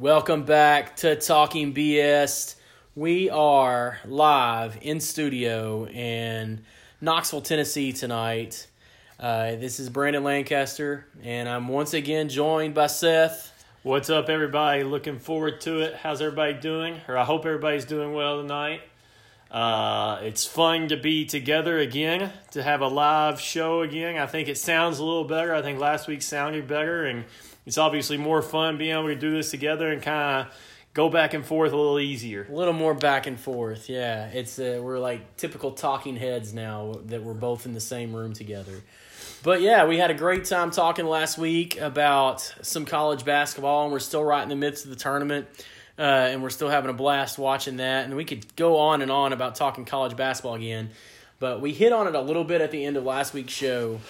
Welcome back to Talking BS. We are live in studio in Knoxville, Tennessee tonight. Uh, this is Brandon Lancaster, and I'm once again joined by Seth. What's up, everybody? Looking forward to it. How's everybody doing? Or I hope everybody's doing well tonight. Uh, it's fun to be together again, to have a live show again. I think it sounds a little better. I think last week sounded better, and it's obviously more fun being able to do this together and kind of go back and forth a little easier. A little more back and forth, yeah. It's uh, we're like typical talking heads now that we're both in the same room together. But yeah, we had a great time talking last week about some college basketball, and we're still right in the midst of the tournament. Uh, and we're still having a blast watching that. And we could go on and on about talking college basketball again, but we hit on it a little bit at the end of last week's show.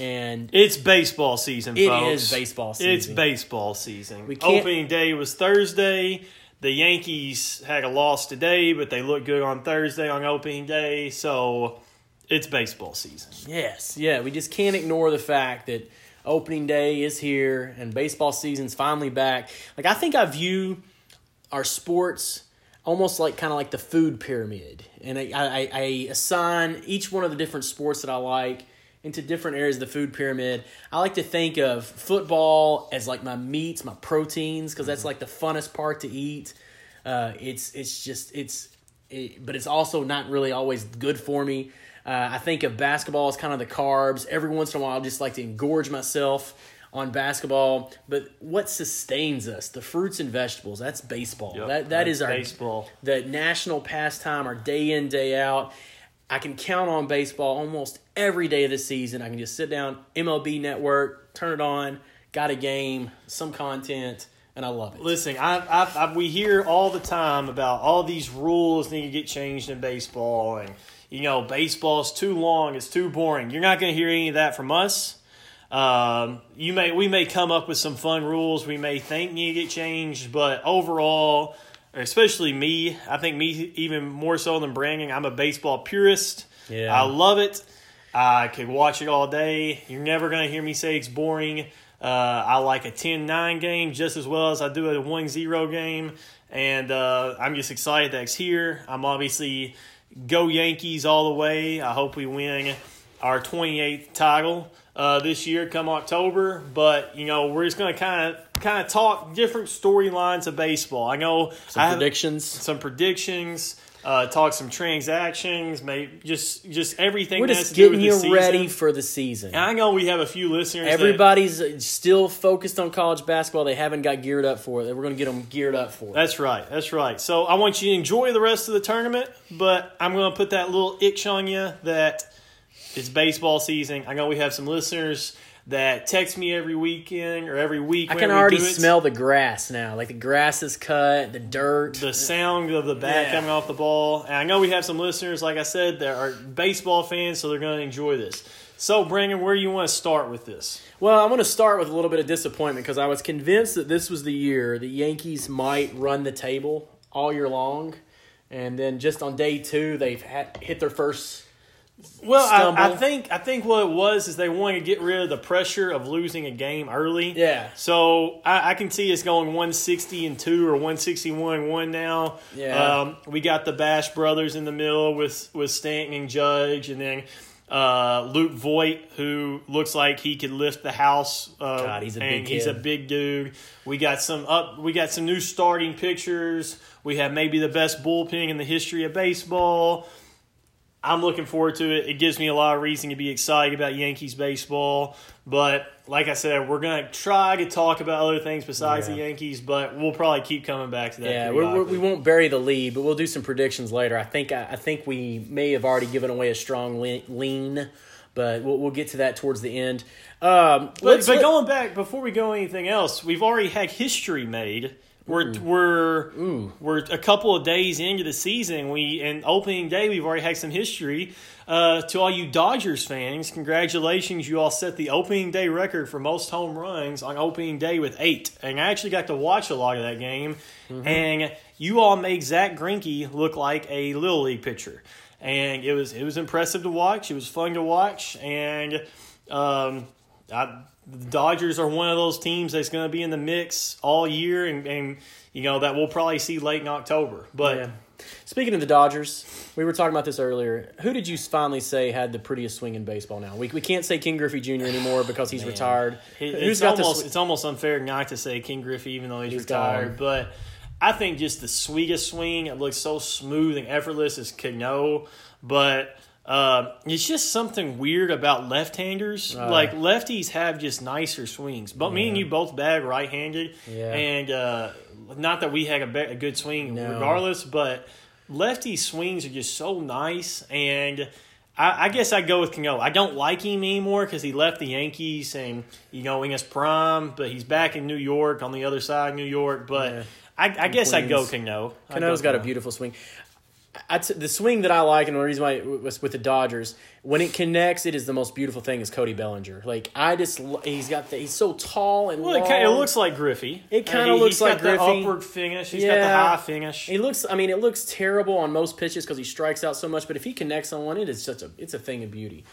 And It's baseball season, It folks. is baseball season. It's baseball season. We can't- Opening day was Thursday. The Yankees had a loss today, but they looked good on Thursday on opening day. So it's baseball season. Yes, yeah, we just can't ignore the fact that opening day is here and baseball season's finally back. Like I think I view our sports almost like kind of like the food pyramid, and I, I, I assign each one of the different sports that I like into different areas of the food pyramid. I like to think of football as like my meats, my proteins, because that's like the funnest part to eat. Uh, it's it's just it's, it, but it's also not really always good for me. Uh, I think of basketball as kind of the carbs. Every once in a while, I just like to engorge myself on basketball. But what sustains us? The fruits and vegetables. That's baseball. Yep, that that that's our baseball. the national pastime, our day in day out. I can count on baseball almost every day of the season. I can just sit down, MLB Network, turn it on, got a game, some content, and I love it. Listen, I, I, I, we hear all the time about all these rules need to get changed in baseball, and you know, baseball's too long, it's too boring. You're not going to hear any of that from us. Um, you may, we may come up with some fun rules we may think need to get changed, but overall, especially me, I think me even more so than Brandon, I'm a baseball purist. Yeah. I love it. I could watch it all day. You're never going to hear me say it's boring. Uh, I like a 10 9 game just as well as I do a 1 0 game. And uh, I'm just excited that it's here. I'm obviously go Yankees all the way. I hope we win our 28th title uh, this year come October. But, you know, we're just going to kind of kind of talk different storylines of baseball. I know Some I predictions. some predictions, uh, talk some transactions, maybe just just everything. We're just getting you ready for the season. And I know we have a few listeners. that- Everybody's still focused on college basketball. They haven't got geared up for it. We're going to get them geared up for it. that's right. That's right. So I want you to enjoy the rest of the tournament, but I'm going to put that little itch on you that it's baseball season. I know we have some listeners that text me every weekend or every week. I can we already do it. smell the grass now. Like the grass is cut, the dirt. the sound of the bat Yeah. coming off the ball. And I know we have some listeners, like I said, that are baseball fans, so they're going to enjoy this. So, Brandon, where do you want to start with this? Well, I want to start with a little bit of disappointment because I was convinced that this was the year the Yankees might run the table all year long, and then just on day two they've hit their first. Well, I, I think I think what it was is they wanted to get rid of the pressure of losing a game early. Yeah. So I, I can see us going 160 and two or 161 and one now. Yeah. Um, we got the Bash brothers in the middle with with Stanton and Judge, and then. Uh, Luke Voit, who looks like he could lift the house. Uh, God, he's a big He's a big dude. We got some up. We got some new starting pictures. We have maybe the best bullpen in the history of baseball. I'm looking forward to it. It gives me a lot of reason to be excited about Yankees baseball. But like I said, we're gonna try to talk about other things besides the Yankees. But we'll probably keep coming back to that. Yeah, we're, we're, we won't bury the lead, but we'll do some predictions later. I think I, I think we may have already given away a strong lean, but we'll, we'll get to that towards the end. Um, But, but going back before we go anything else, we've already had history made. We're we're we're a couple of days into the season. We and opening day we've already had some history. Uh, to all you Dodgers fans, congratulations! You all set the opening day record for most home runs on opening day with eight. And I actually got to watch a lot of that game. And you all made Zack Greinke look like a little league pitcher, and it was it was impressive to watch. It was fun to watch, and um, I, the Dodgers are one of those teams that's going to be in the mix all year, and, and you know that we'll probably see late in October. But Yeah. Speaking of the Dodgers, we were talking about this earlier. Who did you finally say had the prettiest swing in baseball now? We, we can't say Ken Griffey Jr. anymore because he's retired. It- Who's it's got the almost it's almost unfair not to say Ken Griffey even though he's, He's retired. gone. But I think just the sweetest swing, it looks so smooth and effortless is Cano. But uh, it's just something weird about left-handers. Uh. like lefties have just nicer swings. But me and you both bag right-handed, Yeah. and uh, not that we had a, be- a good swing No. regardless, but lefty swings are just so nice and. I, I guess I go with Cano. I don't like him anymore because he left the Yankees and you know in his prime, but he's back in New York on the other side of New York. But Yeah. I, I guess I go. Cano. Cano's go got a beautiful swing. I t- the swing that I like, and the reason why it was with the Dodgers, when it connects, it is the most beautiful thing. Is Cody Bellinger? Like I just, he's got the, he's so tall and Well, it, kind of looks like Griffey. It kinda he- looks he's like got the Griffey. upward finish. He's got the Yeah. high finish. He looks. I mean, it looks terrible on most pitches because he strikes out so much. But if he connects on one, it is such a. It's a thing of beauty.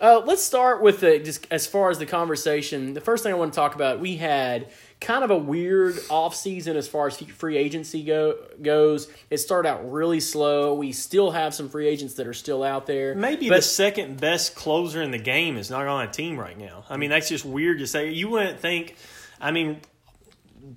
Uh, let's start with the just as far as the conversation. The first thing I want to talk about, we had kind of a weird off season as far as free agency go goes. It started out really slow. We still have some free agents that are still out there. Maybe the second best closer in the game is not on a team right now. I mean, that's just weird to say. You wouldn't think. I mean,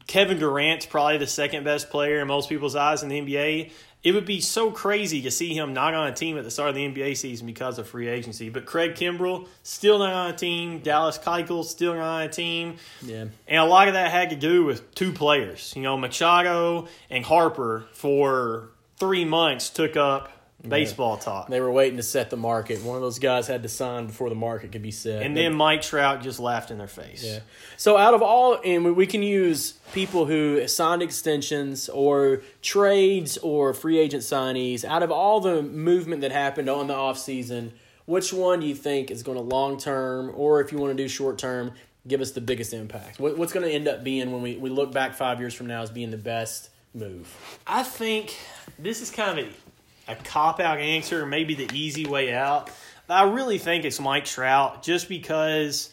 Kevin Durant's probably the second best player in most people's eyes in the NBA. It would be so crazy to see him not on a team at the start of the NBA season because of free agency. But Craig Kimbrel still not on a team. Dallas Keuchel still not on a team. yeah. And a lot of that had to do with two players. You know, Machado and Harper for three months took up baseball talk. They were waiting to set the market. One of those guys had to sign before the market could be set. And then Mike Trout just laughed in their face. Yeah. So out of all, and we- we can use people who signed extensions or trades or free agent signees. Out of all the movement that happened on the offseason, which one do you think is going to long term, or if you want to do short term, give us the biggest impact? What's going to end up being when we, we look back five years from now as being the best move? I think this is kind of a, cop out answer, or maybe the easy way out. But I really think it's Mike Trout just because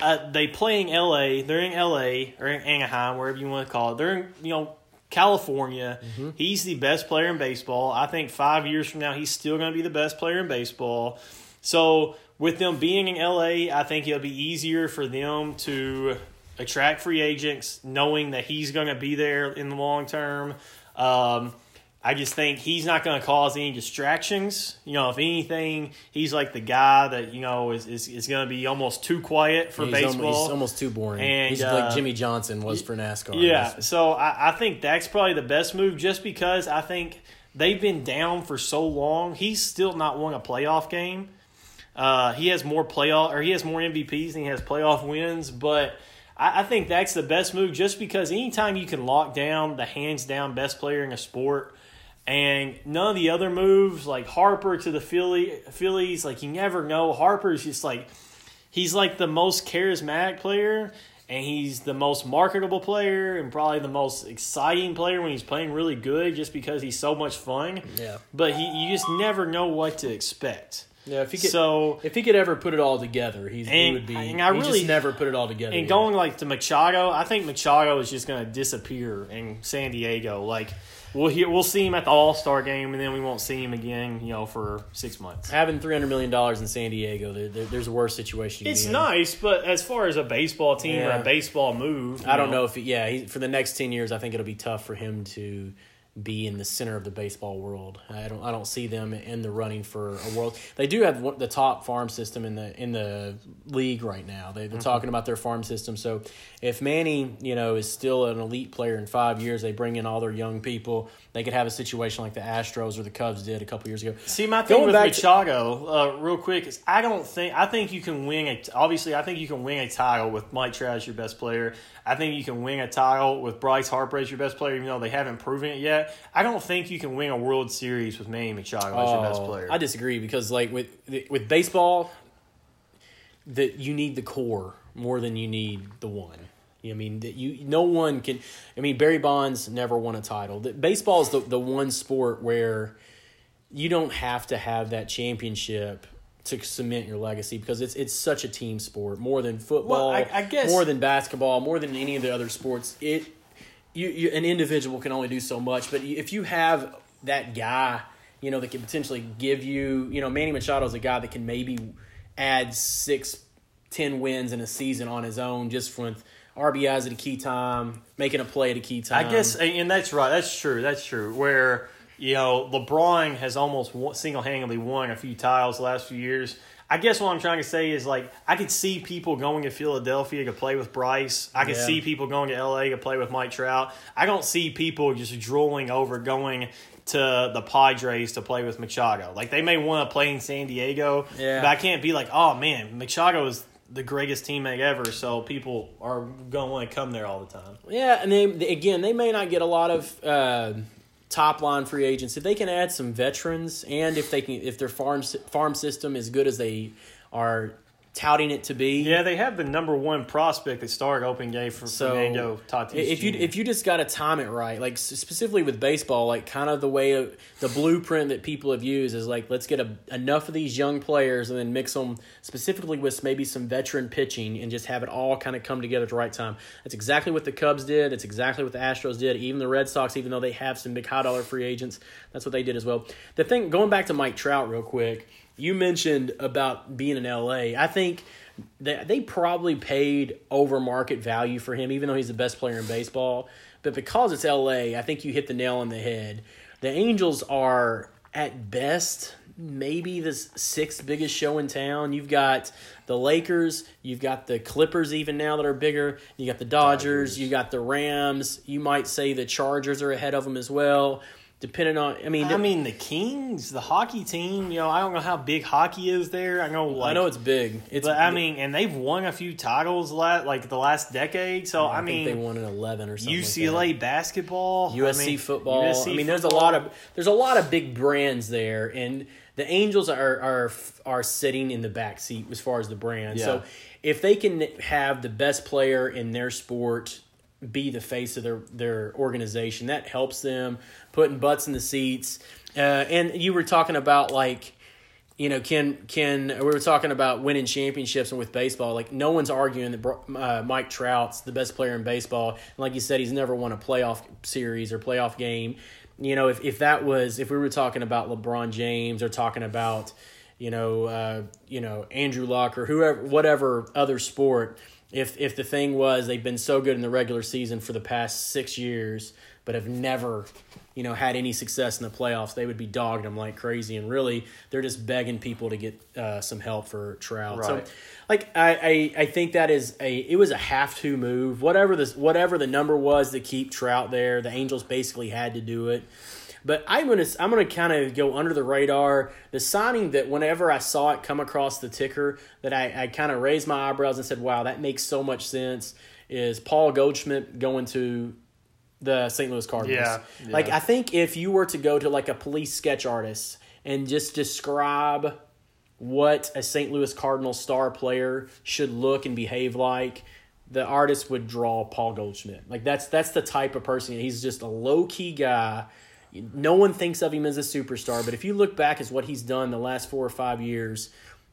uh, they play in LA. They're in LA or in Anaheim, wherever you want to call it. They're in, you know, California. He's the best player in baseball. I think five years from now, he's still going to be the best player in baseball. So with them being in LA, I think it'll be easier for them to attract free agents, knowing that he's going to be there in the long term. Um, I just think he's not going to cause any distractions. You know, if anything, he's like the guy that you know is is, is going to be almost too quiet for he's baseball. Almost, he's almost too boring. And, he's uh, like Jimmie Johnson was for NASCAR. Yeah, so I, I think that's probably the best move just because I think they've been down for so long. He's still not won a playoff game. Uh, he has more playoff or he has more MVPs than he has playoff wins, but I, I think that's the best move just because anytime you can lock down the hands down best player in a sport and none of the other moves like Harper to the Philly Phillies, like you never know. Harper's just like he's like the most charismatic player and he's the most marketable player and probably the most exciting player when he's playing really good just because he's so much fun. Yeah. But he you just never know what to expect. Yeah, if he could, So if he could ever put it all together, he's, he would be. and I he really- just never put it all together. and yet. going like to Machado, I think Machado is just going to disappear in San Diego. Like we'll hear, we'll see him at the All Star game, and then we won't see him again. You know, for six months. having three hundred million dollars in San Diego, there, there, there's a worse situation. you It's be in. nice, but as far as a baseball team or a baseball move, I don't know if he, yeah, he, for the next ten years, I think it'll be tough for him to be in the center of the baseball world. I don't I don't see them in the running for a world. They do have the top farm system in the in the league right now. They, they're mm-hmm. talking about their farm system. So if Manny, you know, is still an elite player in five years, they bring in all their young people. They could have a situation like the Astros or the Cubs did a couple years ago. See, my thing Going with back to- Machado, uh, real quick, is I don't think I think you can win a. Obviously, I think you can win a title with Mike Trout as your best player. I think you can win a title with Bryce Harper as your best player, even though they haven't proven it yet. I don't think you can win a World Series with Manny Machado as your best Oh, player. I disagree because like with with baseball, that you need the core more than you need the one. I mean, that you no one can. I mean, Barry Bonds never won a title. Baseball is the the one sport where you don't have to have that championship to cement your legacy because it's it's such a team sport more than football, Well, I- I guess- more than basketball, more than any of the other sports. It you, you an individual can only do so much, but if you have that guy, you know, that can potentially give you, you know, Manny Machado is a guy that can maybe add six, ten wins in a season on his own just with RBIs at a key time, making a play at a key time. I guess, and that's right. That's true. That's true. Where you know LeBron has almost single handedly won a few titles the last few years. I guess what I'm trying to say is like I could see people going to Philadelphia to play with Bryce. I could Yeah. see people going to LA to play with Mike Trout. I don't see people just drooling over going to the Padres to play with Machado. Like they may want to play in San Diego, Yeah. but I can't be like, oh man, Machado is the greatest teammate ever, so people are going to want to come there all the time. Yeah, and they, again, they may not get a lot of uh, top line free agents if they can add some veterans, and if they can, if their farm farm system is good as they are touting it to be. Yeah, they have the number one prospect that started opening game for So Fernando Tatis. if you Jr. if you just got to time it right, like specifically with baseball, like kind of the way of, the blueprint that people have used is like let's get a, enough of these young players and then mix them specifically with maybe some veteran pitching and just have it all kind of come together at the right time. That's exactly what the Cubs did. That's exactly what the Astros did. Even the Red Sox, even though they have some big high dollar free agents, that's what they did as well. The thing going back to Mike Trout real quick, you mentioned about being in LA. I think they, they probably paid over market value for him, even though he's the best player in baseball. But because it's LA, I think you hit the nail on the head. The Angels are at best maybe the sixth biggest show in town. You've got the Lakers, you've got the Clippers even now that are bigger. You got the Dodgers, Dodgers. you got the Rams. You might say the Chargers are ahead of them as well. Depending on, I mean, I mean, the Kings, the hockey team. You know, I don't know how big hockey is there. I know, like, I know it's big. It's, but I mean, and they've won a few titles la- like the last decade. So I, mean, I, think they won an eleven or something. like. UCLA basketball, USC I mean, football. USC I mean, there's a lot of there's a lot of big brands there, and the Angels are are are sitting in the back seat as far as the brand. So if they can have the best player in their sport be the face of their their organization, that helps them putting butts in the seats. Uh, and you were talking about like you know, can can we were talking about winning championships and with baseball, like no one's arguing that uh, Mike Trout's the best player in baseball. And like you said, he's never won a playoff series or playoff game. You know, if if that was if we were talking about LeBron James or talking about you know uh, you know Andrew Luck or whoever whatever other sport, if if the thing was they've been so good in the regular season for the past six years, but have never you know, had any success in the playoffs, they would be dogging them like crazy. And really, they're just begging people to get uh, some help for Trout. Right. So, like, I, I, I think that is a it was a have to move. Whatever this whatever the number was to keep Trout there, the Angels basically had to do it. But I'm gonna I'm gonna kind of go under the radar. The signing that whenever I saw it come across the ticker, that I, I kind of raised my eyebrows and said, "Wow, that makes so much sense." Is Paul Goldschmidt going to the St. Louis Cardinals? Yeah, Like. I think if you were to go to like a police sketch artist and just describe what a St. Louis Cardinals star player should look and behave like, the artist would draw Paul Goldschmidt. Like that's that's the type of person. He's just a low key guy. No one thinks of him as a superstar, but if you look back as what he's done the last four or five years,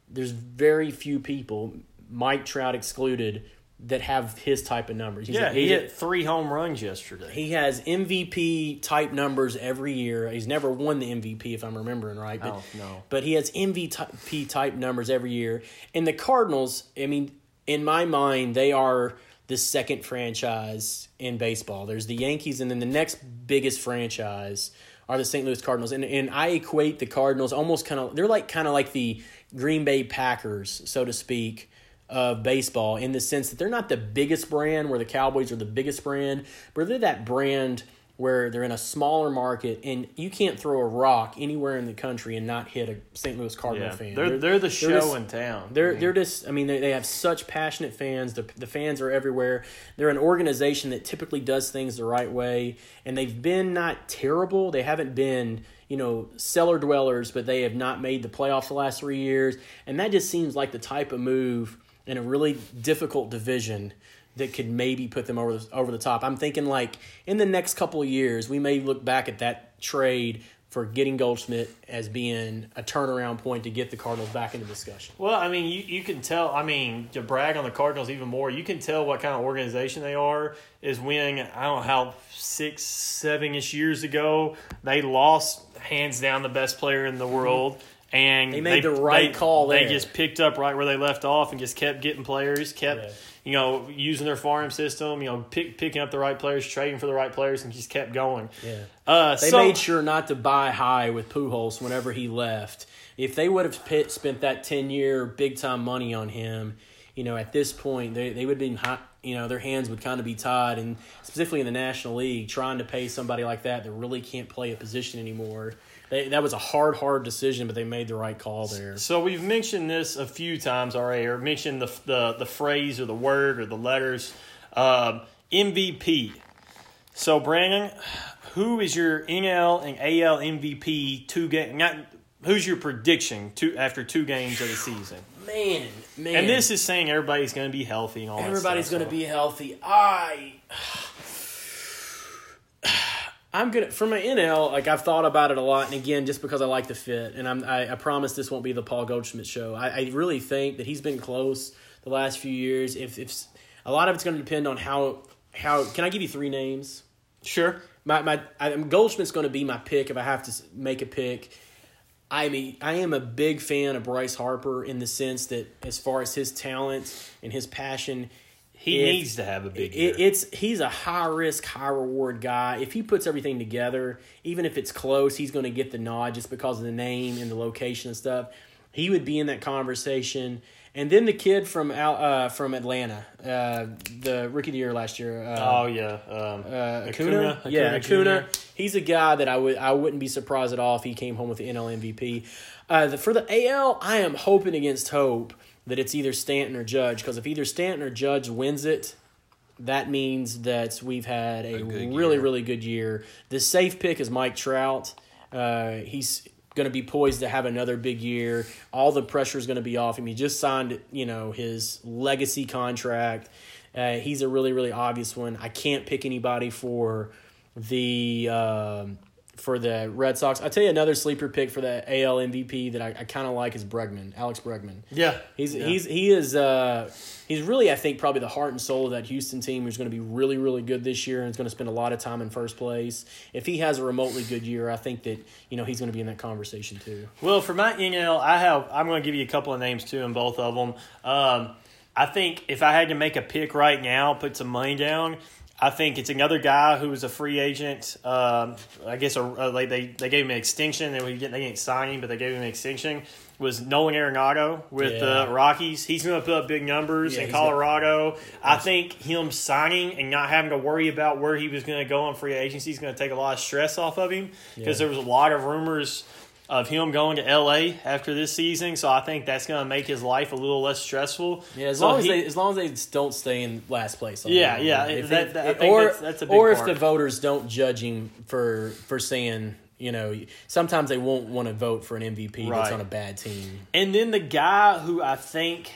there's very few people, Mike Trout excluded, that have his type of numbers. He's Yeah, he hit three home runs yesterday. he has MVP type numbers every year. He's never won the MVP, if I'm remembering right. But, Oh, no. But he has MVP type numbers every year. And the Cardinals, I mean, in my mind, they are the second franchise in baseball. There's the Yankees, and then the next biggest franchise are the St. Louis Cardinals. And and I equate the Cardinals almost kind of they're like kind of like the Green Bay Packers, so to speak, of baseball in the sense that they're not the biggest brand where the Cowboys are the biggest brand, but they're that brand where they're in a smaller market and you can't throw a rock anywhere in the country and not hit a St. Louis Cardinal yeah, fan. they're, they're the show just- in town. they're they're just I mean they, they have such passionate fans. The the fans are everywhere. They're an organization that typically does things the right way, and they've been not terrible. They haven't been you know cellar dwellers, but they have not made the playoffs the last three years, and that just seems like the type of move in a really difficult division that could maybe put them over the, over the top. I'm thinking like in the next couple of years, we may look back at that trade for getting Goldschmidt as being a turnaround point to get the Cardinals back into discussion. Well, I mean, you, you can tell. I mean, to brag on the Cardinals even more, you can tell what kind of organization they are. Is when I don't know how six, seven ish years ago they lost hands down the best player in the mm-hmm. world. And They made the right call They just picked up right where they left off and just kept getting players, kept Yeah. You know using their farm system, you know pick, picking up the right players, trading for the right players, and just kept going. Yeah. Uh, They so, made sure not to buy high with Pujols whenever he left. If they would have pit, spent that ten year big time money on him, you know, at this point they they would have been hot. You know, their hands would kind of be tied, and specifically in the National League, trying to pay somebody like that that really can't play a position anymore. They, that was a hard, hard decision, but they made the right call there. So we've mentioned this a few times already, or mentioned the the, the phrase or the word or the letters um, MVP. So Brandon, who is your NL and AL MVP two game? Not who's your prediction two after two games of the season? Man, man, And this is saying everybody's going to be healthy and all. Everybody's going to so- be healthy. I. I'm gonna for my NL. Like I've thought about it a lot, and again, just because I like the fit, and I'm, I, I promise this won't be the Paul Goldschmidt show. I, I really think that he's been close the last few years. If if a lot of it's going to depend on how how can I give you three names? sure. My my I, Goldschmidt's going to be my pick if I have to make a pick. I mean, I am a big fan of Bryce Harper in the sense that as far as his talent and his passion, He if- needs to have a big year. it, it's he's a high risk, high reward guy. If he puts everything together, even if it's close, he's going to get the nod just because of the name and the location and stuff. He would be in that conversation. And then the kid from Al, uh, from Atlanta, uh, the rookie of the year last year. Uh, oh yeah, um, uh, Acuna, yeah, Jr. Acuna. He's a guy that I would I wouldn't be surprised at all if he came home with the NL MVP. Uh, the, for the AL, I am hoping against hope that it's either Stanton or Judge because if either Stanton or Judge wins it, that means that we've had a, A really year. really good year. The safe pick is Mike Trout. Uh, he's going to be poised to have another big year. All the pressure is going to be off him. He just signed, you know, his legacy contract. Uh, he's a really, really obvious one. I can't pick anybody for the um, for the Red Sox. I'll tell you another sleeper pick for the AL MVP that I, I kind of like is Bregman, Alex Bregman. Yeah, He's yeah. he's he is uh he's really I think probably the heart and soul of that Houston team who's going to be really really good this year and is going to spend a lot of time in first place. If he has a remotely good year, I think that you know he's going to be in that conversation too. Well, for my NL, I have. I'm going to give you a couple of names too, in both of them. Um, I think if I had to make a pick right now, put some money down. I think it's another guy who was a free agent. Um, I guess a, a, like they they gave him an extension. They were they didn't sign him, but they gave him an extension. Was Nolan Arenado with Yeah. the Rockies? He's going to put up big numbers Yeah, in Colorado. I think him signing and not having to worry about where he was going to go on free agency is going to take a lot of stress off of him because Yeah. there was a lot of rumors of him going to LA after this season. So I think that's going to make his life a little less stressful. Yeah, as So long as he- they as long as they don't stay in last place. Yeah, If yeah, it- that- that- I think or that's- that's a big or if the voters don't judge him for for saying you know sometimes they won't want to vote for an MVP that's on a bad team. And then the guy who I think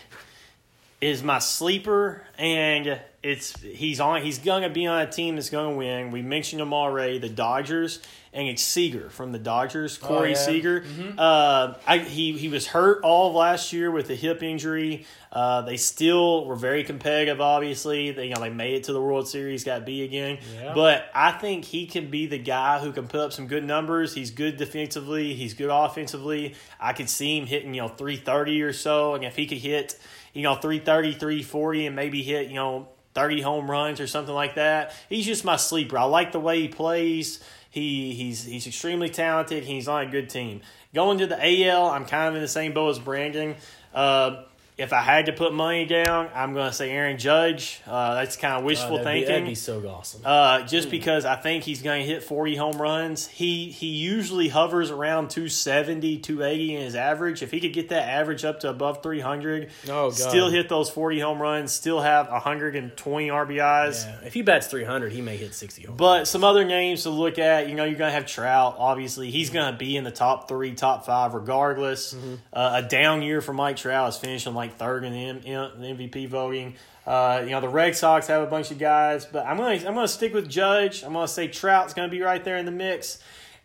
is my sleeper, and it's he's on. He's gonna be on a team that's gonna win. We mentioned him already, the Dodgers, and it's Seager from the Dodgers, Corey yeah. Seager. Uh, I, he he was hurt all of last year with a hip injury. Uh, they still were very competitive. Obviously, they you know they made it to the World Series, got B again. Yeah. But I think he can be the guy who can put up some good numbers. He's good defensively. He's good offensively. I could see him hitting, you know, 330 or so. And if he could hit, you know, 330, 340 and maybe hit, you know, 30 home runs or something like that, he's just my sleeper. I like the way he plays. He he's he's extremely talented. He's on a good team. Going to the AL, I'm kind of in the same boat as Brandon. Uh, if I had to put money down, I'm going to say Aaron Judge. Uh, that's kind of wishful Uh, that'd, be, thinking. that'd be so awesome. Uh, just because I think he's going to hit 40 home runs. He he usually hovers around 270, 280 in his average. If he could get that average up to above 300, Oh, God. still hit those 40 home runs, still have 120 RBIs. yeah. If he bats three hundred, he may hit sixty. home. But some other names to look at, you know, you're going to have Trout. Obviously, he's going to be in the top three, top five, regardless. Mm-hmm. Uh, a down year for Mike Trout is finishing like third in the, MVP voting. Uh, you know, the Red Sox have a bunch of guys, but I'm to I'm to stick with Judge. I'm to say Trout's to be right there in the mix,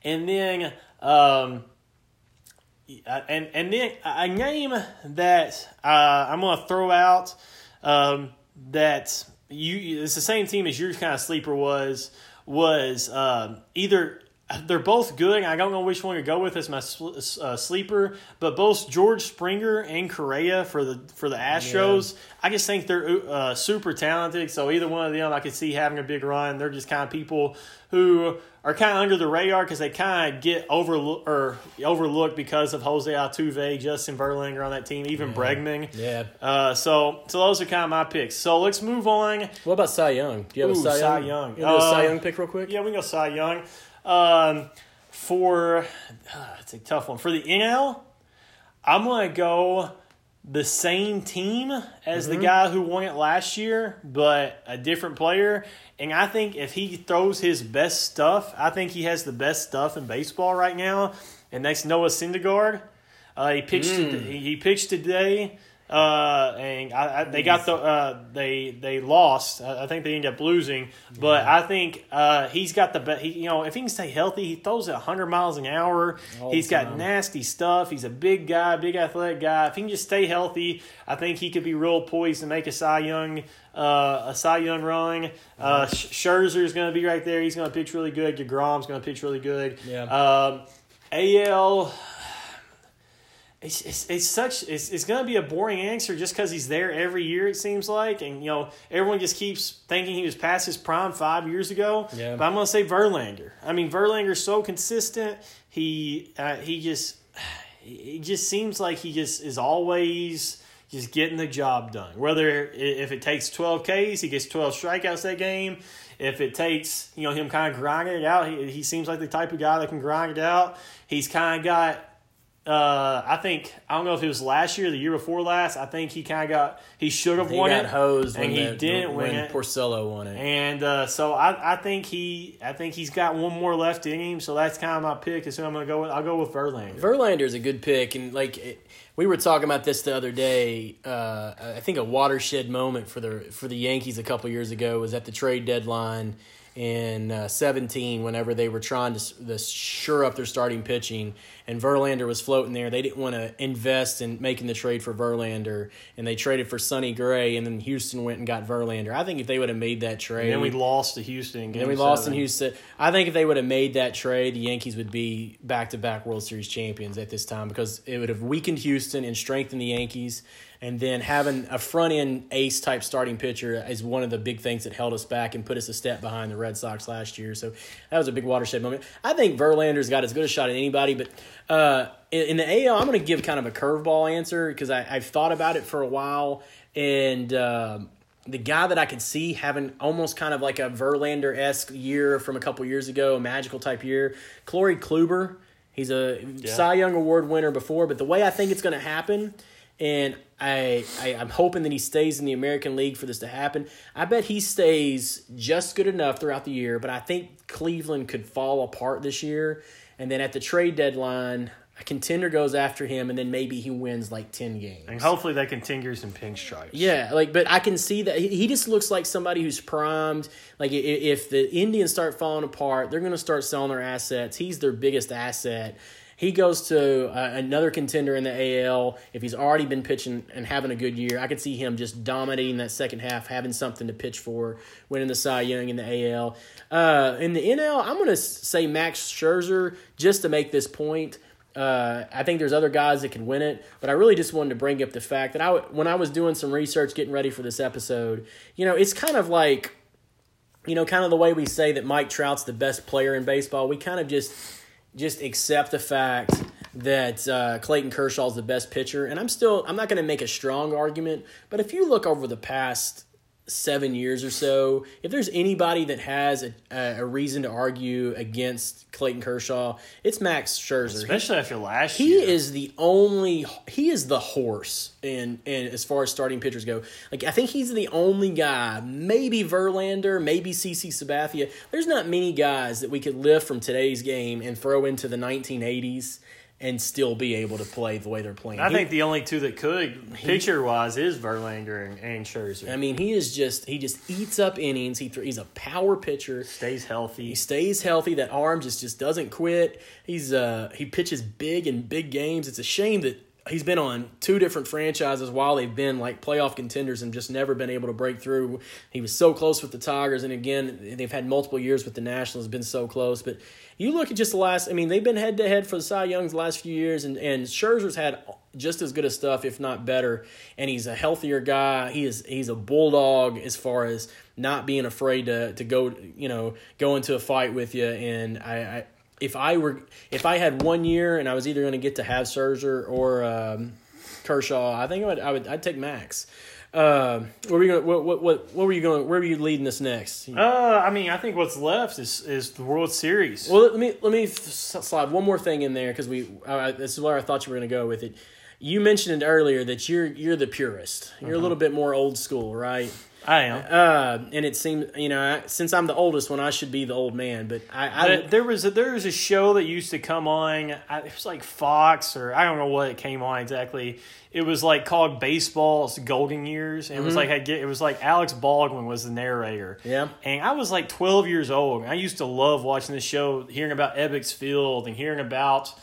and then Um, and and then a name that uh, I'm to throw out um, that you it's the same team as your kind of sleeper was was um, either they're both good. I don't know which one to go with as my uh, sleeper, but both George Springer and Correa for the for the Astros, yeah. I just think they're uh, super talented. So either one of them, I could see having a big run. They're just kind of people who are kind of under the radar because they kind of get overlooked or overlooked because of Jose Altuve, Justin Verlander on that team, even yeah. Bregman. Yeah. Uh, so so those are kind of my picks. So let's move on. What about Cy Young? Do you have Ooh, a Cy, Cy Young? Young. You Uh, a Cy Young pick real quick? Yeah, we can go Cy Young. Um, for uh, it's a tough one for the NL. I'm gonna go the same team as Mm-hmm. the guy who won it last year, but a different player. And I think if he throws his best stuff, I think he has the best stuff in baseball right now. And that's Noah Syndergaard. Uh, he pitched. Mm. He, he pitched today. Uh, and I, I, they got the uh, they they lost. I, think they ended up losing, but I think uh, he's got the best. He, you know, if he can stay healthy, he throws at hundred miles an hour. All He's got time. nasty stuff. He's a big guy, big athletic guy. If he can just stay healthy, I think he could be real poised to make a Cy Young uh, a Cy Young run. Uh, Scherzer is going to be right there. He's going to pitch really good. Degrom's going to pitch really good. Yeah. Um, AL. It's, it's, it's such it's, it's going to be a boring answer just because he's there every year it seems like. And you know everyone just keeps thinking he was past his prime five years ago. Yeah. but I'm going to say Verlander. I mean Verlander's so consistent. He uh, he just he just seems like he just is always just getting the job done. Whether if it takes 12 Ks he gets 12 strikeouts that game. If it takes you know him kind of grinding it out he, he seems like the type of guy that can grind it out. He's kind of got uh, I think I don't know if it was last year, or the year before last. I think he kind of got he should have won got it, hosed and when he the- didn't when win it. Porcello won it. And uh, so I, I think he I think he's got one more left in him. So that's kind of my pick. Is who I'm gonna go with. I'll go with Verlander. Verlander is a good pick, and like it, we were talking about this the other day. Uh, I think a watershed moment for the for the Yankees a couple years ago was at the trade deadline in uh, 17 whenever they were trying to, to sure up their starting pitching and Verlander was floating there. They didn't want to invest in making the trade for Verlander and they traded for Sonny Gray and then Houston went and got Verlander. I think if they would have made that trade And then we lost to Houston. then we lost seven. in Houston. I think if they would have made that trade, the Yankees would be back to back World Series champions at this time because it would have weakened Houston and strengthened the Yankees. And then having a front end ace type starting pitcher is one of the big things that held us back and put us a step behind the Red Sox last year. So that was a big watershed moment. I think Verlander's got as good a shot as anybody, but uh, in, the AL, I'm going to give kind of a curveball answer because I've thought about it for a while. And. Um, the guy that I could see having almost kind of like a Verlander esque year from a couple years ago, a magical type year. Corey Kluber, he's a Cy Young Award winner before, but the way I think it's going to happen, and I, I I'm hoping that he stays in the American League for this to happen. I bet he stays just good enough throughout the year, but I think Cleveland could fall apart this year, and then at the trade deadline. A contender goes after him, and then maybe he wins like ten games. And hopefully they continue some pinstripes. Yeah, like, but I can see that he just looks like somebody who's primed. Like, if the Indians start falling apart, they're going to start selling their assets. He's their biggest asset. He goes to uh, another contender in the AL. If he's already been pitching and having a good year, I could see him just dominating that second half, having something to pitch for, winning the Cy Young in the AL. Uh, in the NL, I'm going to say Max Scherzer just to make this point. Uh, I think there's other guys that can win it, but I really just wanted to bring up the fact that I, when I was doing some research, getting ready for this episode, you know, it's kind of like, you know, kind of the way we say that Mike Trout's the best player in baseball. We kind of just just accept the fact that uh, Clayton Kershaw is the best pitcher, and I'm still I'm not going to make a strong argument, but if you look over the past seven years or so, if there's anybody that has a, a reason to argue against Clayton Kershaw, it's Max Scherzer. Especially after last He year. He is the only he is the horse in, in as far as starting pitchers go. Like I think he's the only guy, maybe Verlander, maybe CC Sabathia. There's not many guys that we could lift from today's game and throw into the 1980s and still be able to play the way they're playing. I He- think the only two that could, pitcher wise, is Verlander and, and Scherzer. I mean, he is just he just eats up innings. He th- he's a power pitcher. Stays healthy. He stays healthy. That arm just just doesn't quit. He's uh he pitches big in big games. It's a shame that he's been on two different franchises while they've been like playoff contenders and just never been able to break through. He was so close with the Tigers, and again they've had multiple years with the Nationals, been so close. But you look at just the last. I mean, they've been head to head for the Cy Youngs the last few years, and and Scherzer's had just as good of stuff, if not better. And he's a healthier guy. He is he's a bulldog as far as not being afraid to to go you know go into a fight with you. And I. I if I were if I had one year and I was either going to get to have Scherzer or um, Kershaw, I think I would, I would I'd take Max. Uh, what were you going? What, what what what were you going? Where were you leading this next? Uh, I mean, I think what's left is is the World Series. Well, let me let me slide one more thing in there because we uh, this is where I thought you were going to go with it. You mentioned it earlier that you're you're the purist. You're a little bit more old school, right? I am. Uh, and it seems you know I, since I'm the oldest one, I should be the old man. But I, I But there was a, there was a show that used to come on. I- It was like Fox or I don't know what it came on exactly. It was like called Baseball's Golden Years, and it was like had it was like Alec Baldwin was the narrator. Yeah. and I was like twelve years old. I used to love watching this show, hearing about Ebbets Field and hearing about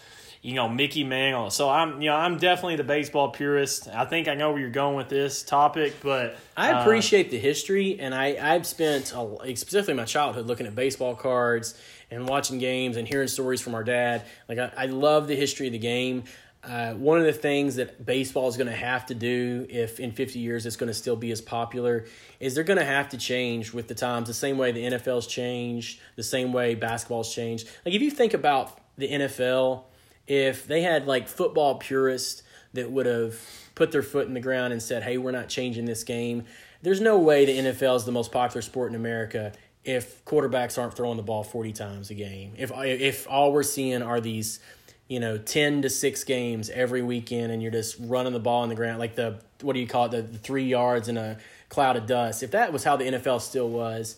you know Mickey Mantle. So I'm you know I'm definitely the baseball purist. I think I know where you're going with this topic, but I uh, appreciate the history, and I I've spent a, specifically my childhood looking at baseball cards and watching games and hearing stories from our dad. Like I, I love the history of the game. Uh, one of the things that baseball is going to have to do if in 50 years it's going to still be as popular is they're going to have to change with the times the same way the NFL's changed, the same way basketball's changed. Like if you think about the NFL, if they had like football purists that would have put their foot in the ground and said, "Hey, we're not changing this game." There's no way the NFL is the most popular sport in America if quarterbacks aren't throwing the ball 40 times a game. If if all we're seeing are these, you know, 10 to 6 games every weekend and you're just running the ball on the ground like the what do you call it, the, the 3 yards in a cloud of dust. If that was how the NFL still was,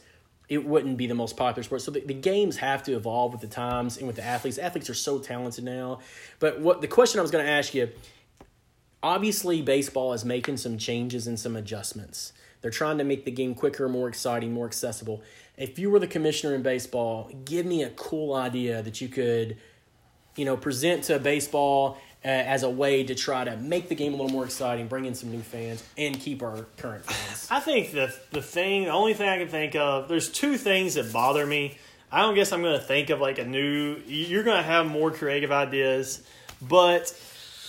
it wouldn't be the most popular sport. So the, the games have to evolve with the times and with the athletes. Athletes are so talented now. But what the question I was going to ask you, obviously baseball is making some changes and some adjustments. They're trying to make the game quicker, more exciting, more accessible. If you were the commissioner in baseball, give me a cool idea that you could, you know, present to baseball uh, as a way to try to make the game a little more exciting, bring in some new fans, and keep our current fans. I think the the thing, the only thing I can think of, there's two things that bother me. I don't guess I'm going to think of like a new. You're going to have more creative ideas, but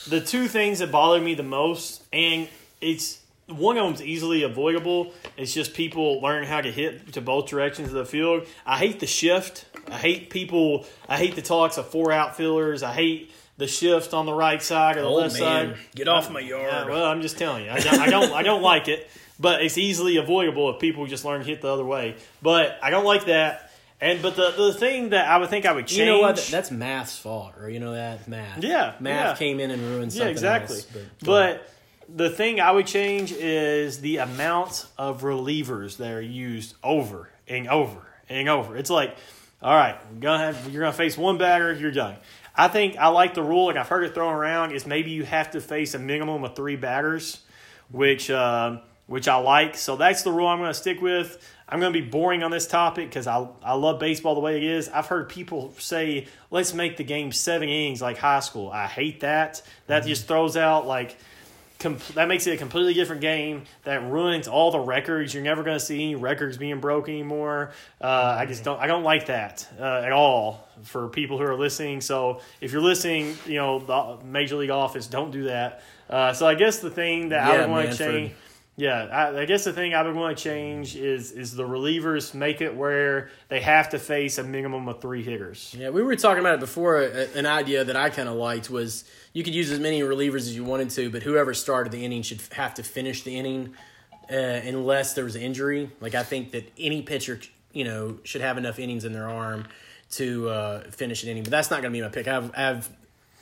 the two things that bother me the most, and it's one of them's easily avoidable. It's just people learning how to hit to both directions of the field. I hate the shift. I hate people. I hate the talks of four outfielders. I hate the shift on the right side or the Oh, left man. side. Get off my yard. Yeah, well, I'm just telling you, I don't, I don't, I don't like it. But it's easily avoidable if people just learn to hit the other way. But I don't like that. And but the the thing that I would think I would change. You know what? That's math's fault, or you know that math. Yeah, math yeah. came in and ruined yeah, something. exactly. else, but the thing I would change is the amount of relievers that are used over and over and over. It's like, all right, you're gonna have you're gonna face one batter, you're done. I think I like the rule, and I've heard it thrown around. Is maybe you have to face a minimum of three batters, which uh, which I like. So that's the rule I'm going to stick with. I'm going to be boring on this topic because I I love baseball the way it is. I've heard people say, "Let's make the game seven innings like high school." I hate that. That just throws out like that makes it a completely different game. That ruins all the records. You're never going to see any records being broken anymore. Uh, I just don't. I don't like that uh, at all for people who are listening. So if you're listening, you know, the Major League office, don't do that. Uh, so I guess the thing that I would want to change. Yeah, I, I guess the thing I would want to change is is the relievers make it where they have to face a minimum of three hitters. Yeah, we were talking about it before. An idea that I kind of liked was you could use as many relievers as you wanted to, but whoever started the inning should have to finish the inning uh, unless there was an injury. Like I think that any pitcher, you know, should have enough innings in their arm to uh, finish an inning. But that's not going to be my pick. I have, I have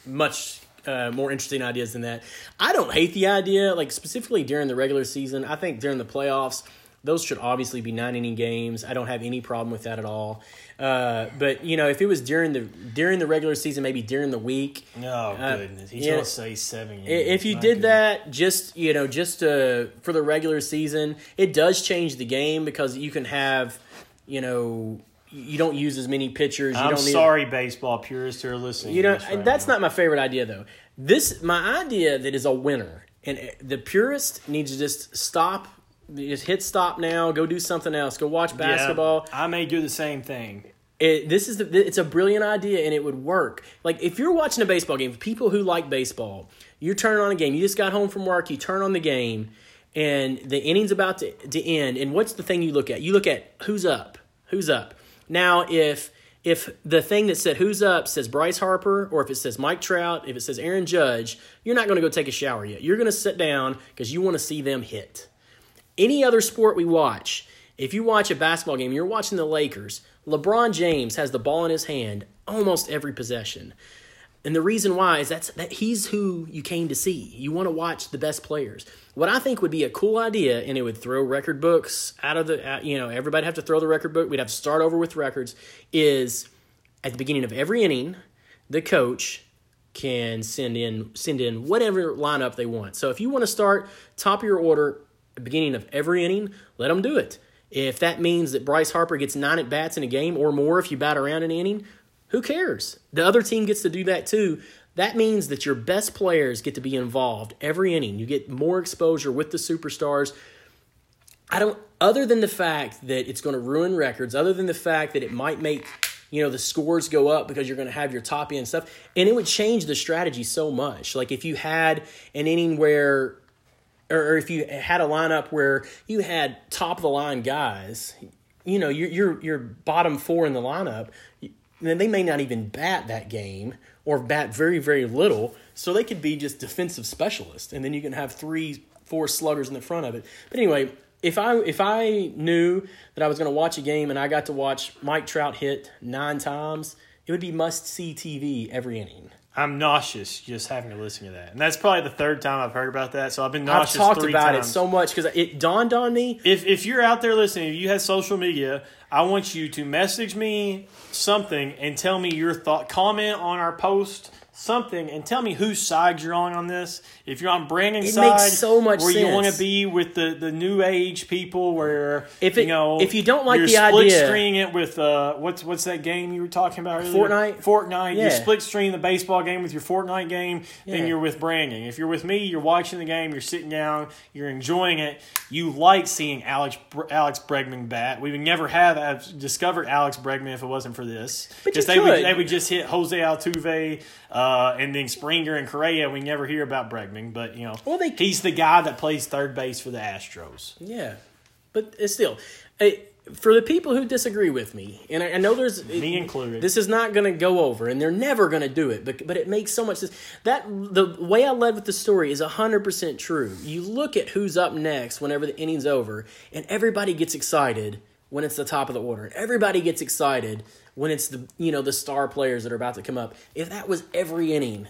much uh, more interesting ideas than that. I don't hate the idea, like specifically during the regular season. I think during the playoffs, Those should obviously be nine inning games. I don't have any problem with that at all. Uh, but you know, if it was during the during the regular season, maybe during the week, Oh Uh, goodness, he's yeah. gonna say seven. Years. If you My did goodness. that, just you know, just uh, for the regular season, it does change the game because you can have, you know, you don't use as many pitchers. You I'm don't need, sorry, baseball purists who are listening. You to know, right that's now. not my favorite idea though. This my idea that is a winner, and the purist needs to just stop, just hit stop now. Go do something else. Go watch Yeah, basketball. I may do the same thing. It, this is the, it's a brilliant idea and it would work. Like if you're watching a baseball game, people who like baseball, you turn on a game. You just got home from work, you turn on the game, and the inning's about to, to end. And what's the thing you look at? You look at who's up, who's up. Now if if the thing that said who's up says Bryce Harper, or if it says Mike Trout, if it says Aaron Judge, you're not going to go take a shower yet. You're going to sit down because you want to see them hit any other sport we watch, if you watch a basketball game, you're watching the Lakers, LeBron James has the ball in his hand almost every possession. And the reason why is that's that he's who you came to see. You want to watch the best players. What I think would be a cool idea, and it would throw record books out of the, out- you know, everybody have to throw the record book. We'd have to start over with records. Is at the beginning of every inning, the coach can send in send in whatever lineup they want. So if you want to start top of your order at the beginning of every inning, let them do it. If that means that Bryce Harper gets nine at bats in a game or more if you bat around an inning, who cares? The other team gets to do that too. That means that your best players get to be involved every inning. You get more exposure with the superstars. I don't other than the fact that it's going to ruin records, other than the fact that it might make you know the scores go up because you're going to have your top end stuff and it would change the strategy so much. Like if you had an inning where or, if you had a lineup where you had top of the line guys, you know, your your your bottom four in the lineup, then they may not even bat that game or bat very very little, so they could be just defensive specialists, and then you can have three four sluggers in the front of it. But anyway, if I if I knew that I was going to watch a game and I got to watch Mike Trout hit nine times, it would be must see TV every inning. I'm nauseous just having to listen to that, and that's probably the third time I've heard about that. So I've been nauseous. I've talked about times. it so much because it dawned on me. if if you're out there listening, if you have social media, I want you to message me something and tell me your thought. Comment on our post something and tell me whose side you're on on this. If you're on Brandon's It side, makes so much where you want to be with the, the new age people, where If it- you know if you don't like the split idea- screening it with uh what's what's that game you were talking about earlier? Fortnite? Fortnite. You split screen the baseball game with your Fortnite game, Yeah. then you're with Brandon. If you're with me, you're watching the game, you're sitting down, you're enjoying it. You like seeing Alex Alex Bregman bat. We would never have, discovered Alex Bregman if it wasn't for this. But you they would they would just hit Jose Altuve uh, and then Springer and Correa. We never hear about Bregman, but you know, Well, they- he's the guy that plays third base for the Astros. Yeah, but it's still, for the people who disagree with me, and I, I know there's Me included. This is not going to go over, and they're never going to do it. But but it makes so much sense. That the way I led with the story is hundred percent true. You look at who's up next whenever the inning's over, and everybody gets excited when it's the top of the order. And everybody gets excited when it's the you know the star players that are about to come up. If that was every inning,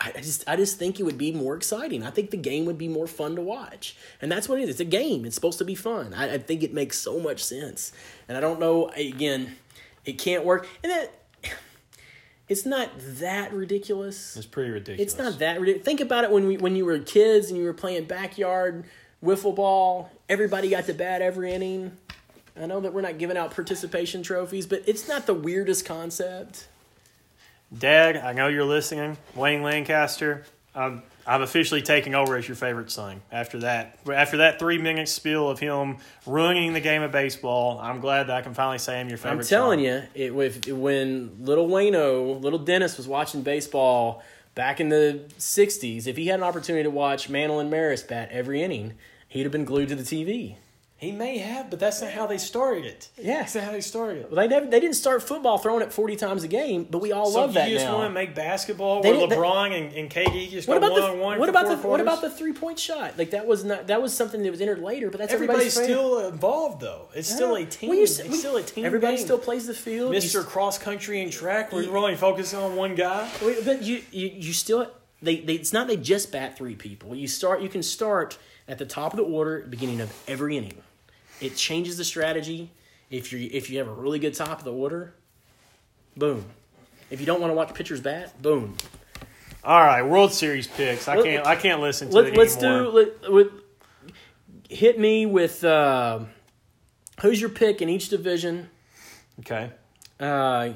I just I just think it would be more exciting. I think the game would be more fun to watch, and that's what it is. It's a game. It's supposed to be fun. I, I think it makes so much sense, and I don't know. Again, it can't work, and that it's not that ridiculous. It's pretty ridiculous. It's not that ridiculous. Think about it when we when you were kids and you were playing backyard wiffle ball. Everybody got to bat every inning. I know that we're not giving out participation trophies, but it's not the weirdest concept. Dad, I know you're listening. Wayne Lancaster, I'm, I'm officially taking over as your favorite son. After that, after that three minute spiel of him ruining the game of baseball, I'm glad that I can finally say I'm your favorite. I'm telling son. you, it with when little Wayno, little Dennis was watching baseball back in the '60s. If he had an opportunity to watch Mantle and Maris bat every inning, he'd have been glued to the TV. He may have, but that's not how they started it. Yeah. That's not how they started it. Well, they never, they didn't start football throwing it 40 times a game, but we all So love you that just now. want to make basketball They where didn't- they- LeBron and, and KD just what about one the on one? what about the what about the three point shot? Like that was not that was something that was entered later, but that's Everybody's everybody's still involved though. It's still a team. Well, you it's we- still a team. Everybody game. still plays the field. You Mr. Cross Country and Track. We're only focusing on one guy. But you, you you still they, they it's not they just bat three people. You start you can start at the top of the order, beginning of every inning. it changes the strategy. If you if you have a really good top of the order, boom. If you don't want to watch pitchers bat, boom. All right, World Series picks. I can't. I can't listen to Let, it let's anymore. do let, with hit me with uh, who's your pick in each division, Okay. uh,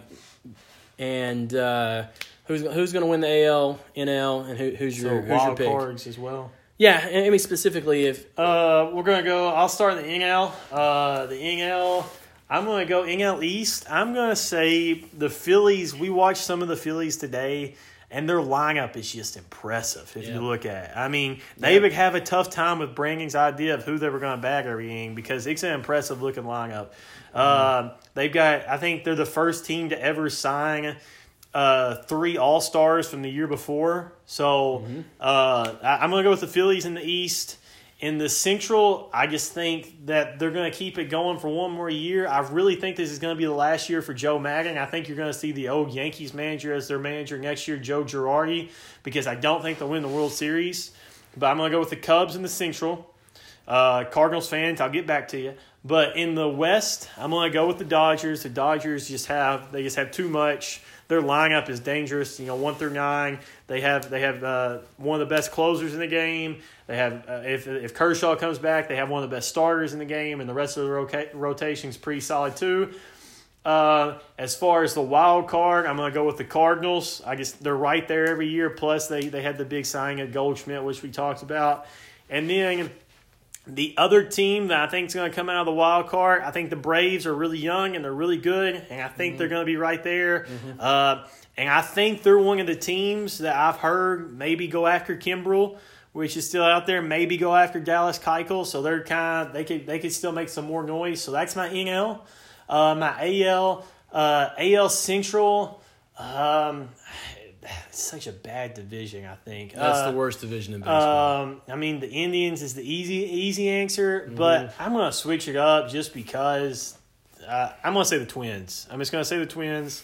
and uh, who's who's going to win the AL, NL, and who, who's So your who's your wild pick? cards as well. Yeah, I mean specifically if Uh, we're gonna go. I'll start in the NL. Uh, the NL. I'm gonna go NL East. I'm gonna say the Phillies. We watched some of the Phillies today, and their lineup is just impressive. If Yeah. you look at, it. I mean, they would have a tough time with Brandon's idea of who they were gonna bag every everything because it's an impressive looking lineup. Uh, they've got. I think they're the first team to ever sign uh, three All Stars from the year before. So uh, I, I'm going to go with the Phillies in the East. In the Central, I just think that they're going to keep it going for one more year. I really think this is going to be the last year for Joe Maddon. I think you're going to see the old Yankees manager as their manager next year, Joe Girardi, because I don't think they'll win the World Series. But I'm going to go with the Cubs in the Central. Uh, Cardinals fans, I'll get back to you. But in the West, I'm going to go with the Dodgers. The Dodgers just have they just have too much. Their lineup is dangerous. You know, one through nine. They have they have uh, one of the best closers in the game. They have uh, if if Kershaw comes back, they have one of the best starters in the game, and the rest of the roca- rotation is pretty solid too. Uh, as far as the wild card, I'm going to go with the Cardinals. I guess they're right there every year. Plus, they they had the big signing of Goldschmidt, which we talked about, and then the other team that I think is going to come out of the wild card, I think the Braves are really young and they're really good, and I think they're going to be right there. Uh, and I think they're one of the teams that I've heard maybe go after Kimbrel, which is still out there. Maybe go after Dallas Keuchel, so they're kind of they could they could still make some more noise. So that's my NL, uh, my AL, uh, AL Central. Um, such a bad division. I think that's Uh, the worst division in baseball. um, I mean, the Indians is the easy easy answer, but I'm gonna switch it up just because uh, I'm gonna say the Twins. I'm just gonna say the Twins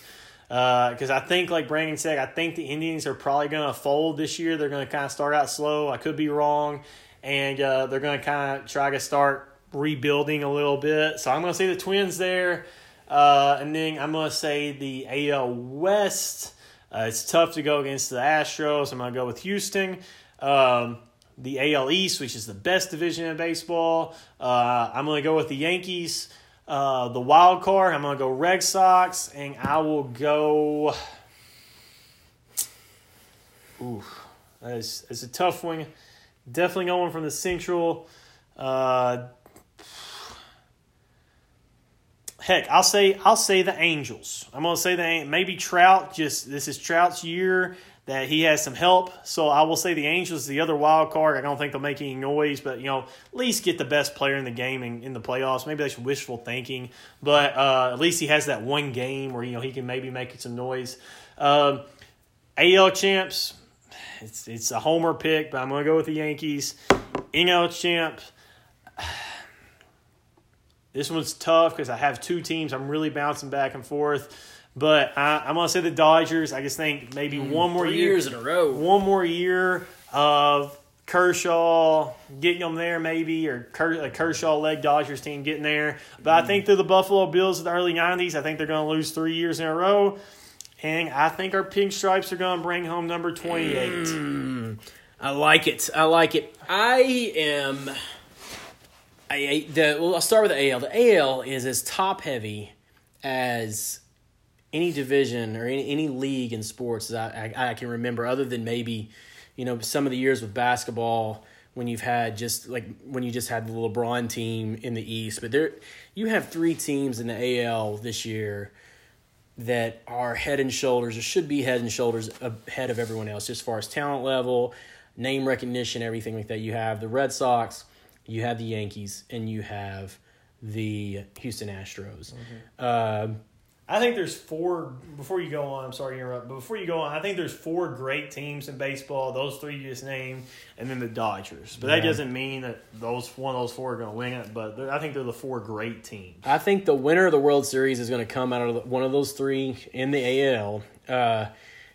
because I think, like Brandon said, I think the Indians are probably gonna fold this year. They're gonna kind of start out slow. I could be wrong, and uh, they're gonna kind of try to start rebuilding a little bit. So I'm gonna say the Twins there, uh, and then I'm gonna say the AL West. Uh, it's tough to go against the Astros. I'm going to go with Houston. Um, the AL East, which is the best division in baseball. Uh, I'm going to go with the Yankees. Uh, the wild card, I'm going to go Red Sox, and I will go. Ooh, that's, that's a tough one. Definitely going from the Central. Uh, Heck, I'll say I'll say the Angels. I'm gonna say the maybe Trout. Just this is Trout's year that he has some help. So I will say the Angels, the other wild card. I don't think they'll make any noise, but you know at least get the best player in the game in, in the playoffs. Maybe that's wishful thinking, but uh, at least he has that one game where you know he can maybe make some noise. Um, AL champs, it's it's a homer pick, but I'm gonna go with the Yankees. NL champ. This one's tough because I have two teams. I'm really bouncing back and forth. But I, I'm going to say the Dodgers. I just think maybe mm, one more Three year. years in a row. One more year of Kershaw getting them there, maybe, or Kershaw led Dodgers team getting there. But I mm. think they're the Buffalo Bills of the early 90s. I think they're going to lose three years in a row. And I think our pinstripes are going to bring home number 28. Mm, I like it. I like it. I am. I the well. I'll start with the AL. The AL is as top heavy as any division or any, any league in sports as I, I I can remember, other than maybe you know some of the years with basketball when you've had just like when you just had the LeBron team in the East. But there, you have three teams in the AL this year that are head and shoulders or should be head and shoulders uh, ahead of everyone else as far as talent level, name recognition, everything like that. You have the Red Sox, you have the Yankees, and you have the Houston Astros. Um, I think there's four. Before you go on, I'm sorry to interrupt, but before you go on, I think there's four great teams in baseball. Those three you just named, and then the Dodgers. But that doesn't mean that those one of those four are going to win it. But I think they're the four great teams. I think the winner of the World Series is going to come out of one of those three in the AL, uh,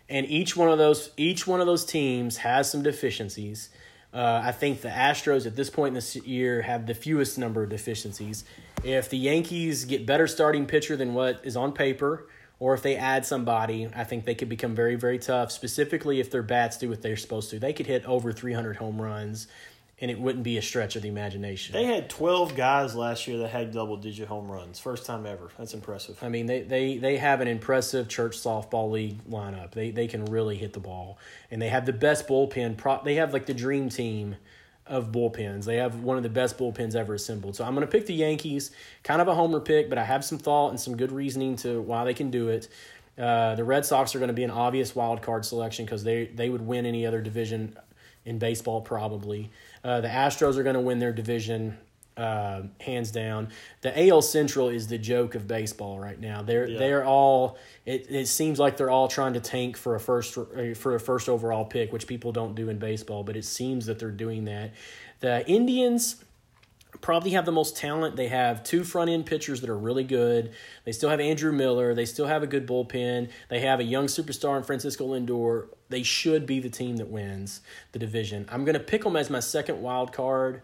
and each one of those each one of those teams has some deficiencies, Uh, I think the Astros at this point in this year have the fewest number of deficiencies. If the Yankees get better starting pitcher than what is on paper, or if they add somebody, I think they could become very, very tough. Specifically, if their bats do what they're supposed to, they could hit over 300 home runs, and it wouldn't be a stretch of the imagination. They had 12 guys last year that had double digit home runs. First time ever. That's impressive. I mean, they, they, they have an impressive church softball league lineup. They they can really hit the ball, and they have the best bullpen. Pro, they have like the dream team of bullpens. They have one of the best bullpens ever assembled. So I'm going to pick the Yankees. Kind of a homer pick, but I have some thought and some good reasoning to why they can do it. Uh, the Red Sox are going to be an obvious wild card selection because they they would win any other division in baseball probably. Uh, the Astros are going to win their division uh, hands down. The AL Central is the joke of baseball right now. They're Yeah. they're all. It, it seems like they're all trying to tank for a first for a first overall pick, which people don't do in baseball, but it seems that they're doing that. The Indians probably have the most talent. They have two front end pitchers that are really good. They still have Andrew Miller. They still have a good bullpen. They have a young superstar in Francisco Lindor. They should be the team that wins the division. I'm going to pick them as my second wild card,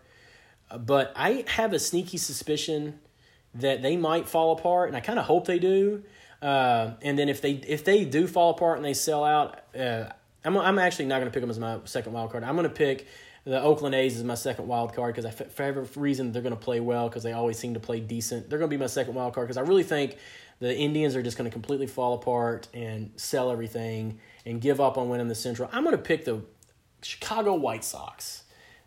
but I have a sneaky suspicion that they might fall apart, and I kind of hope they do. Uh, and then if they if they do fall apart and they sell out, uh, I'm I'm actually not going to pick them as my second wild card. I'm going to pick the Oakland A's is my second wild card because I for every reason they're going to play well because they always seem to play decent. They're going to be my second wild card because I really think the Indians are just going to completely fall apart and sell everything and give up on winning the Central. I'm going to pick the Chicago White Sox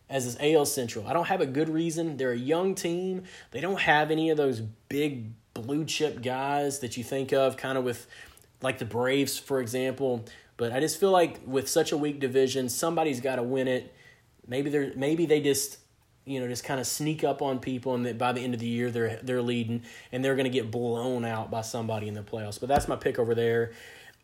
as this AL Central. I don't have a good reason. They're a young team. They don't have any of those big blue chip guys that you think of, kind of with like the Braves, for example. But I just feel like with such a weak division, somebody's got to win it. Maybe they're maybe they just you know just kind of sneak up on people, and that by the end of the year they're they're leading, and they're going to get blown out by somebody in the playoffs. But that's my pick over there.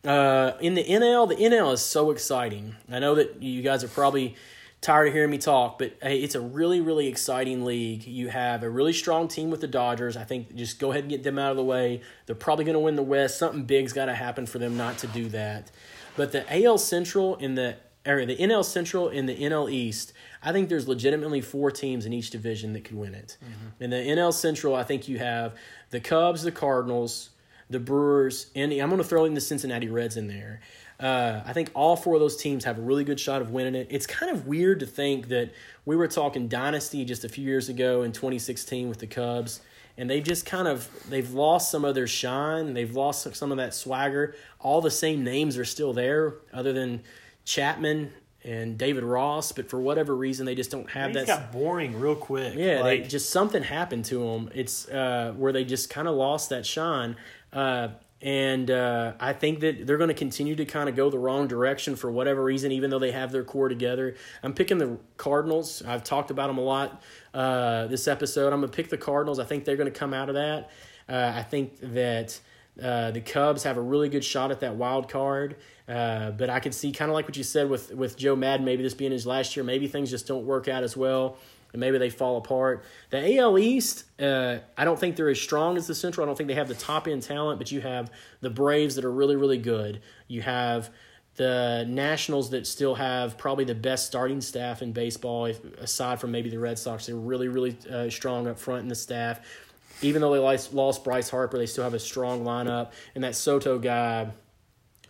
Uh, in the NL, the NL is so exciting. I know that you guys are probably tired of hearing me talk, but hey, it's a really, really exciting league. You have a really strong team with the Dodgers. I think just go ahead and get them out of the way. They're probably going to win the West. Something big's got to happen for them not to do that. But the AL Central in the or the NL Central and the NL East, I think there's legitimately four teams in each division that could win it. In the NL Central, I think you have the Cubs, the Cardinals, the Brewers, and I'm going to throw in the Cincinnati Reds in there. Uh, I think all four of those teams have a really good shot of winning it. It's kind of weird to think that we were talking dynasty just a few years ago in 2016 with the Cubs, and they've just kind of they've lost some of their shine. They've lost some of that swagger. All the same names are still there, other than Chapman and David Ross, but for whatever reason, they just don't have It that. got boring real quick. Yeah, like, they just something happened to them. It's uh, where they just kind of lost that shine, uh, and uh, I think that they're going to continue to kind of go the wrong direction for whatever reason, even though they have their core together. I'm picking the Cardinals. I've talked about them a lot uh, this episode. I'm going to pick the Cardinals. I think they're going to come out of that. Uh, I think that. Uh, the Cubs have a really good shot at that wild card, uh, but I could see kind of like what you said with with Joe Maddon. Maybe this being his last year, maybe things just don't work out as well, and maybe they fall apart. The AL East, uh, I don't think they're as strong as the Central. I don't think they have the top end talent, but you have the Braves that are really really good. You have the Nationals that still have probably the best starting staff in baseball, if, aside from maybe the Red Sox. They're really really uh, strong up front in the staff even though they lost, lost Bryce Harper, they still have a strong lineup. And that Soto guy,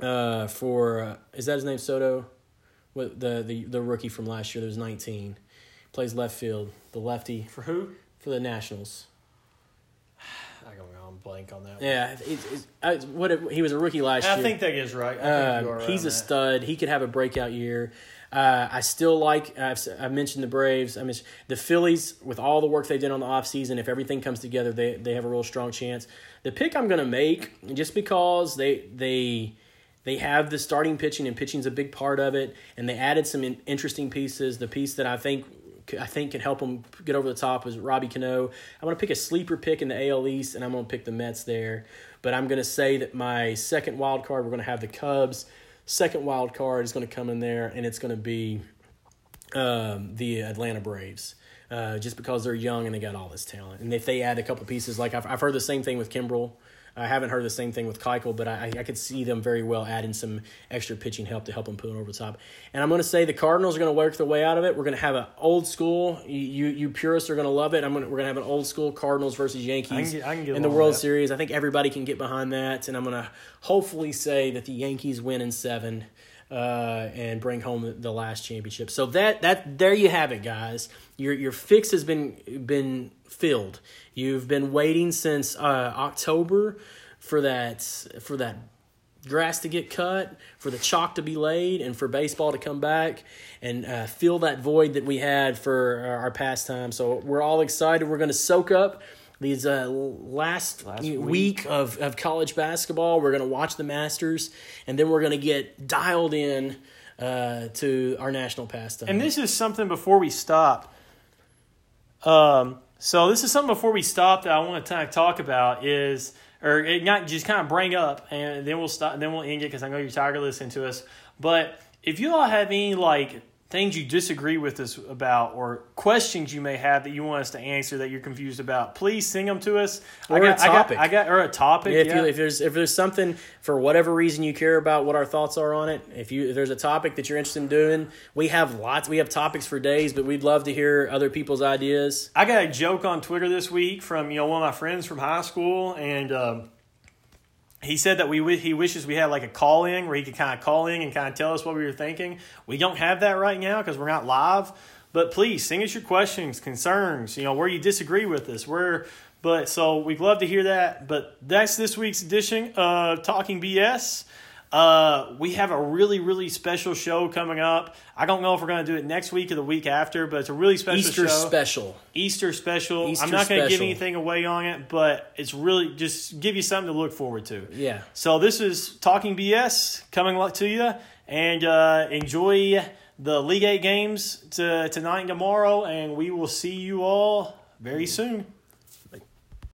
uh, for uh, is that his name Soto? What the the the rookie from last year that was nineteen, plays left field, the lefty for who? for the Nationals. I don't know. I'm blank on that. One. Yeah, it, it, I, what it, he was a rookie last I year. think that is right. I think Uh, you are right he's on a that. stud. He could have a breakout year. Uh, I still like. I've, I mentioned the Braves. I mean the Phillies with all the work they did on the offseason. If everything comes together, they they have a real strong chance. The pick I'm going to make just because they they they have the starting pitching and pitching's a big part of it, and they added some in, interesting pieces. The piece that I think I think can help them get over the top is Robbie Cano. I'm going to pick a sleeper pick in the AL East, and I'm going to pick the Mets there. But I'm going to say that my second wild card, we're going to have the Cubs. Second wild card is going to come in there, and it's going to be um, the Atlanta Braves. Uh, just because they're young and they got all this talent, and if they add a couple pieces, like I've, I've heard the same thing with Kimbrel, I haven't heard the same thing with Keuchel, but I, I could see them very well adding some extra pitching help to help them put it over the top. And I'm going to say the Cardinals are going to work their way out of it. We're going to have an old school. You you purists are going to love it. I'm going to, we're going to have an old school Cardinals versus Yankees I can I can in the World. Series. I think everybody can get behind that, and I'm going to hopefully say that the Yankees win in seven. Uh, and bring home the, the last championship. So that that there you have it, guys. Your your fix has been been filled. You've been waiting since uh, October for that for that grass to get cut, for the chalk to be laid, and for baseball to come back and uh, fill that void that we had for our, our pastime. So we're all excited. We're going to soak up these uh, last, Last week. week. of, of college basketball. We're going to watch the Masters, and then we're going to get dialed in uh, to our national pastime. And this is something before we stop. Um, so this is something before we stop that I want to kind of talk about is, or it not just kind of bring up, and then we'll stop, then we'll end it because I know you're tired of listening to us. But if you all have any like things you disagree with us about, or questions you may have that you want us to answer that you're confused about, please sing them to us. Or I a got, I got. I got, or a topic. if yeah. you if there's if there's something for whatever reason you care about what our thoughts are on it, if you if there's a topic that you're interested in doing, we have lots. We have topics for days, but we'd love to hear other people's ideas. I got a joke on Twitter this week from you know one of my friends from high school, and um, he said that we he wishes we had like a call in where he could kind of call in and kind of tell us what we were thinking. We don't have that right now because we're not live. But please send us your questions, concerns, you know where you disagree with us, where. But so we'd love to hear that. But that's this week's edition of Talking BS. Uh, we have a really, really special show coming up. I don't know if we're going to do it next week or the week after, but it's a really special Easter show. special. Easter special. Easter I'm not going to give anything away on it, but it's really just give you something to look forward to. Yeah. So this is Talking BS coming to you, and uh, enjoy the Elite Eight games to, tonight and tomorrow, and we will see you all very soon.